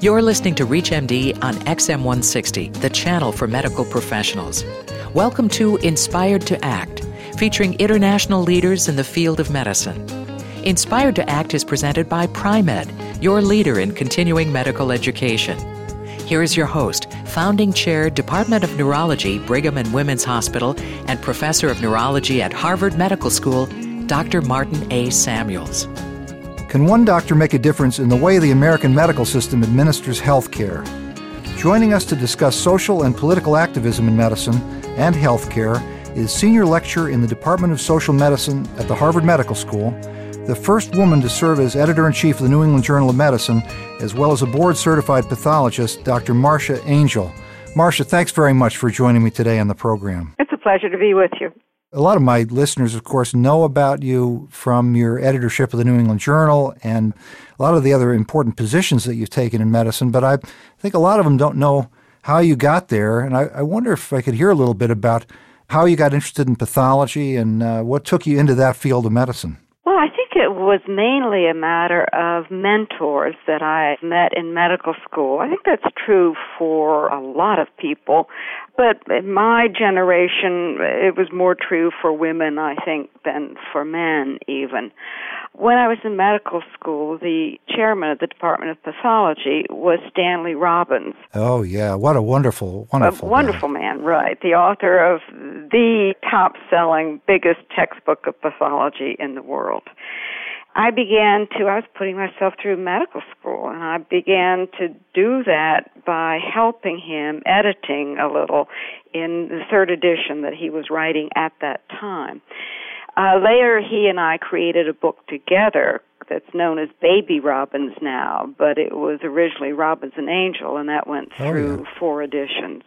You're listening to ReachMD on XM160, the channel for medical professionals. Welcome to Inspired to Act, featuring international leaders in the field of medicine. Inspired to Act is presented by Pri-Med, your leader in continuing medical education. Here is your host, founding chair, Department of Neurology, Brigham and Women's Hospital, and professor of neurology at Harvard Medical School, Dr. Martin A. Samuels. Can one doctor make a difference in the way the American medical system administers health care? Joining us to discuss social and political activism in medicine and health care is senior lecturer in the Department of Social Medicine at the Harvard Medical School, the first woman to serve as editor in chief of the New England Journal of Medicine, as well as a board certified pathologist, Dr. Marcia Angell. Marcia, thanks very much for joining me today on the program. It's a pleasure to be with you. A lot of my listeners, of course, know about you from your editorship of the New England Journal and a lot of the other important positions that you've taken in medicine, but I think a lot of them don't know how you got there. And I, I wonder if I could hear a little bit about how you got interested in pathology and uh, what took you into that field of medicine. Well, I think it was mainly a matter of mentors that I met in medical school. I think that's true for a lot of people, but in my generation, it was more true for women, I think, than for men even. When I was in medical school, the chairman of the Department of Pathology was Stanley Robbins. Oh, yeah. What a wonderful, wonderful. A wonderful man, right. The author of the top selling, biggest textbook of pathology in the world. I began to, I was putting myself through medical school, and I began to do that by helping him editing a little in the third edition that he was writing at that time. Uh, later, he and I created a book together that's known as Baby Robbins now, but it was originally Robbins and Angell, and that went through oh, yeah. four editions.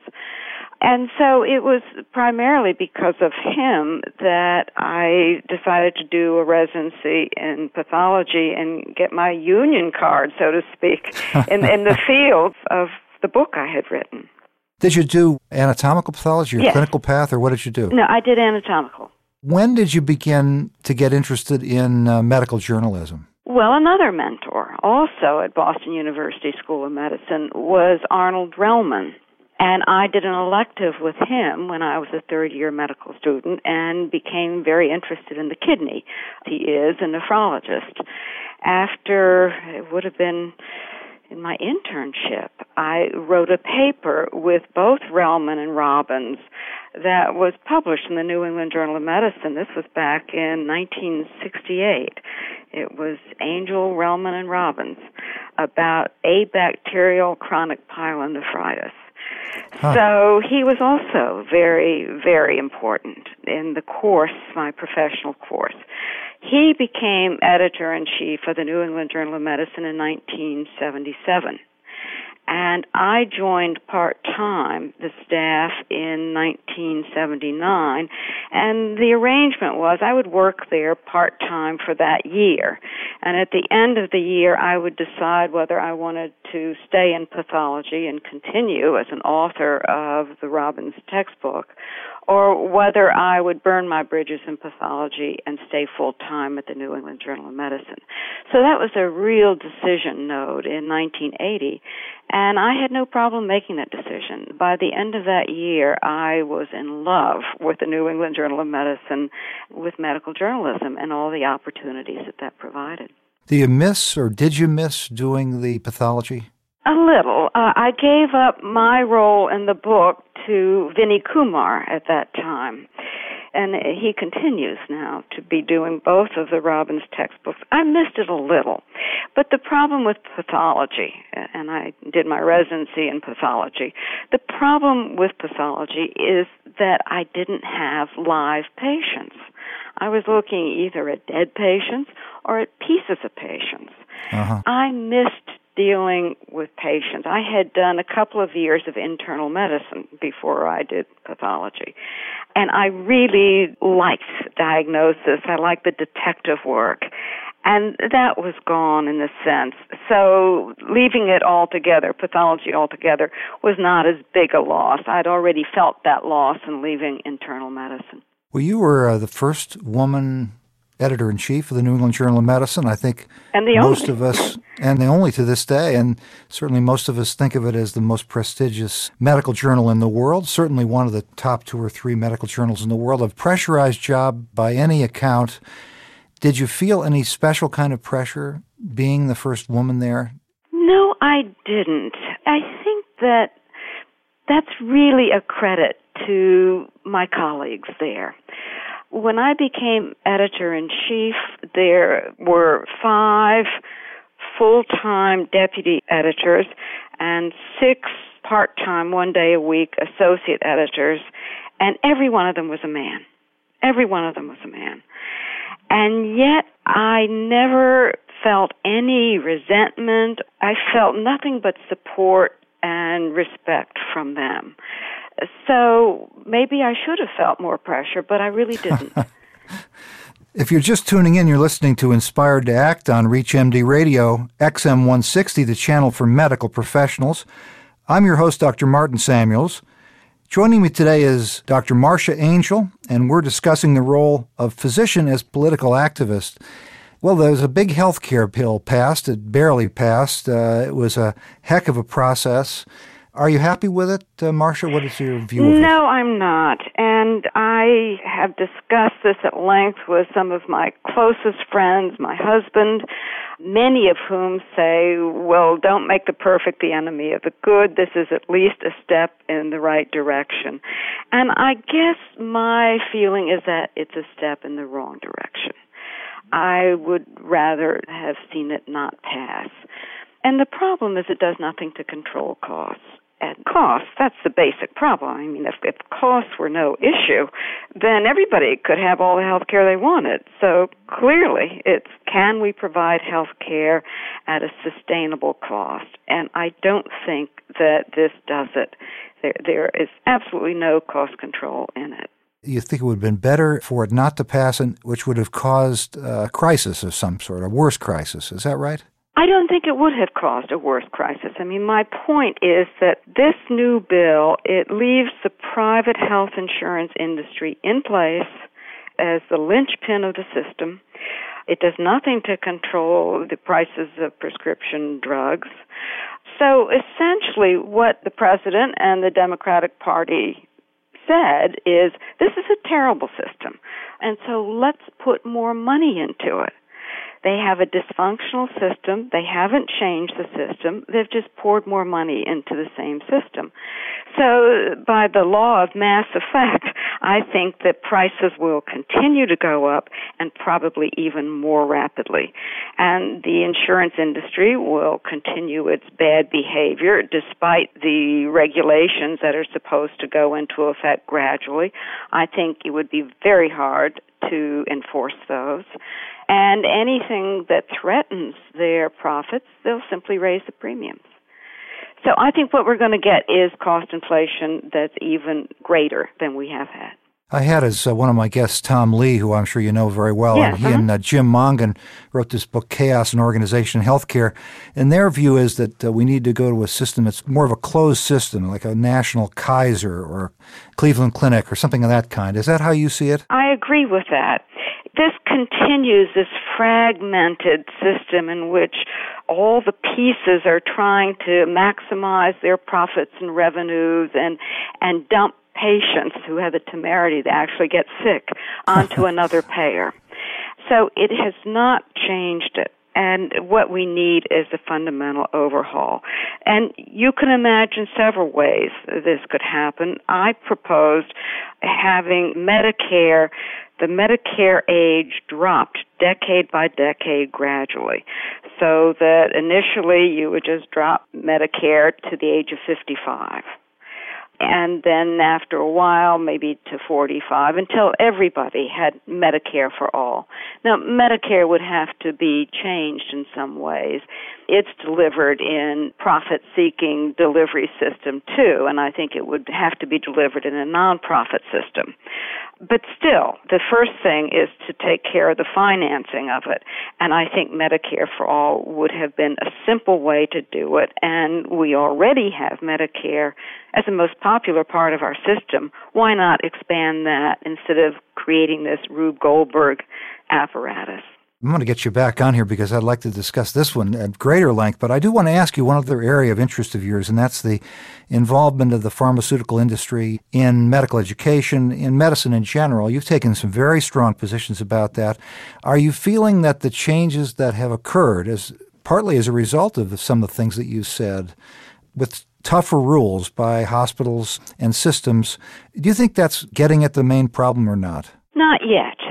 And so it was primarily because of him that I decided to do a residency in pathology and get my union card, so to speak, in, in the field of the book I had written. Did you do anatomical pathology, or yes. clinical path, or what did you do? No, I did anatomical. When did you begin to get interested in uh, medical journalism? Well, another mentor, also at Boston University School of Medicine, was Arnold Relman. And I did an elective with him when I was a third year medical student and became very interested in the kidney. He is a nephrologist. After it would have been in my internship, I wrote a paper with both Relman and Robbins that was published in the New England Journal of Medicine. This was back in 1968. It was Angell, Relman, and Robbins about abacterial chronic pyelonephritis. So he was also very, very important in the course, my professional course. He became editor in chief of the New England Journal of Medicine in 1977. And I joined part time the staff in 1979. And the arrangement was I would work there part time for that year. And at the end of the year, I would decide whether I wanted to stay in pathology and continue as an author of the Robbins textbook or whether I would burn my bridges in pathology and stay full time at the New England Journal of Medicine. So that was a real decision node in 1980, and I had no problem making that decision. By the end of that year, I was in love with the New England Journal of Medicine, with medical journalism, and all the opportunities that that provided. Do you miss or did you miss doing the pathology? A little. Uh, I gave up my role in the book to Vinnie Kumar at that time. And he continues now to be doing both of the Robbins textbooks. I missed it a little. But the problem with pathology, and I did my residency in pathology, the problem with pathology is that I didn't have live patients. I was looking either at dead patients or at pieces of patients. Uh-huh. I missed dealing with patients. I had done a couple of years of internal medicine before I did pathology. And I really liked diagnosis. I liked the detective work. And that was gone in a sense. So leaving it all together, pathology altogether, was not as big a loss. I'd already felt that loss in leaving internal medicine. Well, you were uh, the first woman editor in chief of the New England Journal of Medicine. I think and the most only. of us, and the only to this day, and certainly most of us think of it as the most prestigious medical journal in the world. Certainly one of the top two or three medical journals in the world. A pressurized job by any account. Did you feel any special kind of pressure being the first woman there? No, I didn't. I think that that's really a credit to my colleagues there. When I became editor in chief, there were five full time deputy editors and six part time, one day a week associate editors, and every one of them was a man. Every one of them was a man. And yet I never felt any resentment. I felt nothing but support and respect from them. So maybe I should have felt more pressure, but I really didn't. if you're just tuning in, you're listening to Inspired to Act on ReachMD Radio, XM160, the channel for medical professionals. I'm your host, Dr. Martin Samuels. Joining me today is Dr. Marcia Angell, and we're discussing the role of physician as political activist. Well, there was a big health care bill passed. It barely passed. Uh, it was a heck of a process. Are you happy with it, uh, Marcia? What is your view of it? No, I'm not. And I have discussed this at length with some of my closest friends, my husband, many of whom say, well, don't make the perfect the enemy of the good. This is at least a step in the right direction. And I guess my feeling is that it's a step in the wrong direction. I would rather have seen it not pass. And the problem is it does nothing to control costs and cost. That's the basic problem. I mean, if, if costs were no issue, then everybody could have all the health care they wanted. So clearly, it's can we provide health care at a sustainable cost? And I don't think that this does it. There, there is absolutely no cost control in it. You think it would have been better for it not to pass, and which would have caused a crisis of some sort, a worse crisis. Is that right? I don't think it would have caused a worse crisis. I mean, my point is that this new bill, it leaves the private health insurance industry in place as the linchpin of the system. It does nothing to control the prices of prescription drugs. So essentially, what the president and the Democratic Party said is this is a terrible system, and so let's put more money into it. They have a dysfunctional system. They haven't changed the system. They've just poured more money into the same system. So, by the law of mass effect, I think that prices will continue to go up and probably even more rapidly. And the insurance industry will continue its bad behavior despite the regulations that are supposed to go into effect gradually. I think it would be very hard to enforce those. And anything that threatens their profits, they'll simply raise the premiums. So I think what we're going to get is cost inflation that's even greater than we have had. I had as uh, one of my guests Tom Lee, who I'm sure you know very well. Yeah, and he uh-huh. and uh, Jim Mongan wrote this book, Chaos and Organization in Healthcare. And their view is that uh, we need to go to a system that's more of a closed system, like a national Kaiser or Cleveland Clinic or something of that kind. Is that how you see it? I agree with that. This continues this fragmented system in which all the pieces are trying to maximize their profits and revenues and and dump patients who have the temerity to actually get sick onto another payer. So it has not changed it. And what we need is a fundamental overhaul. And you can imagine several ways this could happen. I proposed having Medicare, the Medicare age dropped decade by decade gradually. So that initially you would just drop Medicare to the age of 55 and then after a while, maybe to 45, until everybody had Medicare for all. Now, Medicare would have to be changed in some ways. It's delivered in profit seeking delivery system too, and I think it would have to be delivered in a non-profit system. But still, the first thing is to take care of the financing of it. And I think Medicare for All would have been a simple way to do it. And we already have Medicare as the most popular part of our system. Why not expand that instead of creating this Rube Goldberg apparatus? I'm going to get you back on here because I'd like to discuss this one at greater length, but I do want to ask you one other area of interest of yours, and that's the involvement of the pharmaceutical industry in medical education, in medicine in general. You've taken some very strong positions about that. Are you feeling that the changes that have occurred, as partly as a result of some of the things that you said, with tougher rules by hospitals and systems, do you think that's getting at the main problem or not? Not yet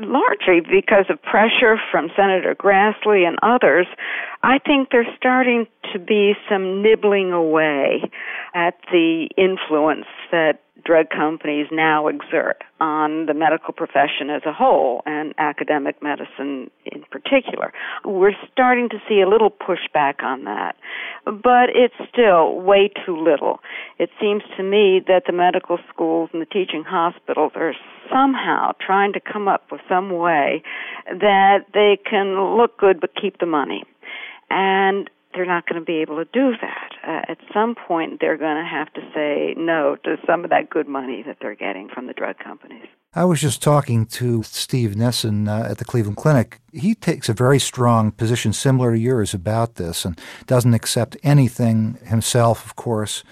largely because of pressure from Senator Grassley and others, I think there's starting to be some nibbling away at the influence that drug companies now exert on the medical profession as a whole and academic medicine in particular. We're starting to see a little pushback on that, but it's still way too little. It seems to me that the medical schools and the teaching hospitals are somehow trying to come up with some way that they can look good but keep the money. And they're not going to be able to do that. Uh, at some point, they're going to have to say no to some of that good money that they're getting from the drug companies. I was just talking to Steve Nissen uh, at the Cleveland Clinic. He takes a very strong position similar to yours about this and doesn't accept anything himself, of course.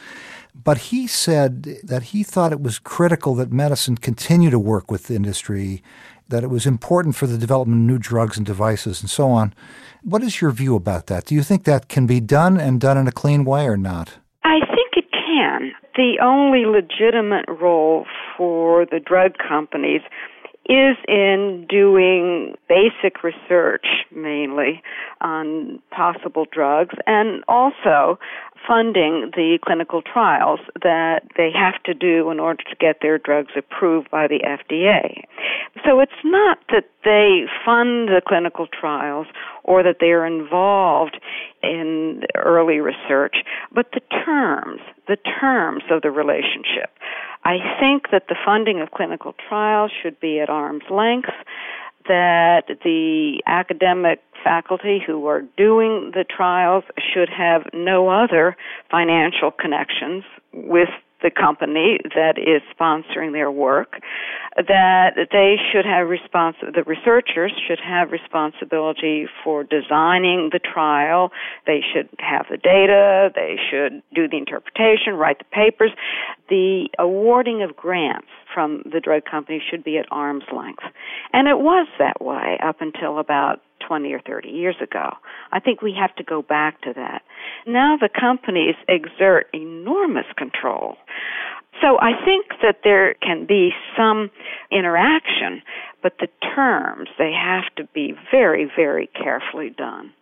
But he said that he thought it was critical that medicine continue to work with the industry, that it was important for the development of new drugs and devices and so on. What is your view about that? Do you think that can be done and done in a clean way or not? I think it can. The only legitimate role for the drug companies is in doing basic research mainly on possible drugs and also funding the clinical trials that they have to do in order to get their drugs approved by the FDA. So it's not that they fund the clinical trials or that they are involved in early research, but the terms, the terms of the relationship. I think that the funding of clinical trials should be at arm's length that the academic faculty who are doing the trials should have no other financial connections with the company that is sponsoring their work that they should have respons- the researchers should have responsibility for designing the trial. They should have the data. They should do the interpretation write the papers. The awarding of grants from the drug company should be at arm's length. And it was that way up until about 20 or 30 years ago. I think we have to go back to that. Now the companies exert enormous control. So I think that there can be some interaction, but the terms, they have to be very, very carefully done.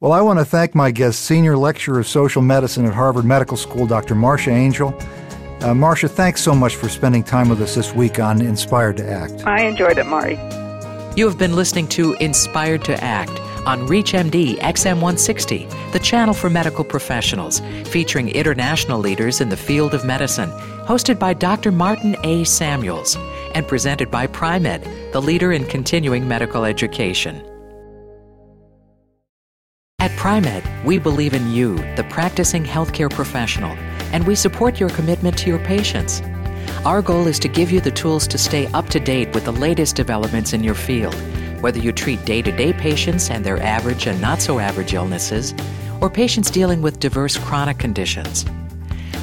Well, I want to thank my guest, Senior Lecturer of Social Medicine at Harvard Medical School, Dr. Marcia Angell. Uh, Marcia, thanks so much for spending time with us this week on Inspired to Act. I enjoyed it, Marty. You have been listening to Inspired to Act on ReachMD XM160, the channel for medical professionals, featuring international leaders in the field of medicine, hosted by Dr. Martin A. Samuels, and presented by Pri-Med, the leader in continuing medical education. At Pri-Med, we believe in you, the practicing healthcare professional, and we support your commitment to your patients. Our goal is to give you the tools to stay up to date with the latest developments in your field, whether you treat day to day patients and their average and not so average illnesses, or patients dealing with diverse chronic conditions.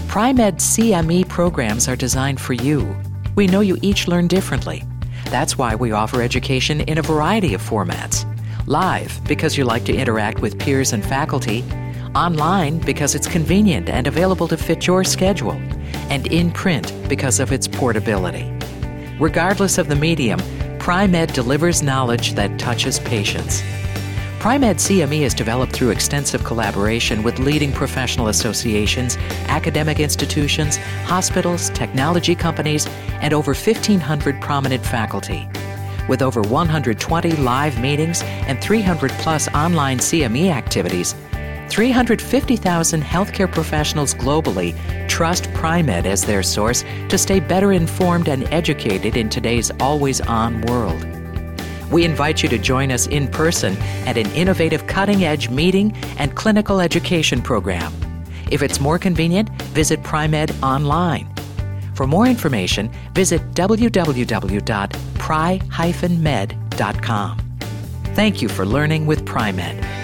Pri-Med CME programs are designed for you. We know you each learn differently. That's why we offer education in a variety of formats live, because you like to interact with peers and faculty, online, because it's convenient and available to fit your schedule and in print because of its portability. Regardless of the medium, Pri-Med delivers knowledge that touches patients. Pri-Med CME is developed through extensive collaboration with leading professional associations, academic institutions, hospitals, technology companies, and over 1,500 prominent faculty. With over 120 live meetings and 300 plus online CME activities, 350,000 healthcare professionals globally trust Pri-Med as their source to stay better informed and educated in today's always on world. We invite you to join us in person at an innovative cutting edge meeting and clinical education program. If it's more convenient, visit Pri-Med online. For more information, visit www.pri-med.com. Thank you for learning with Pri-Med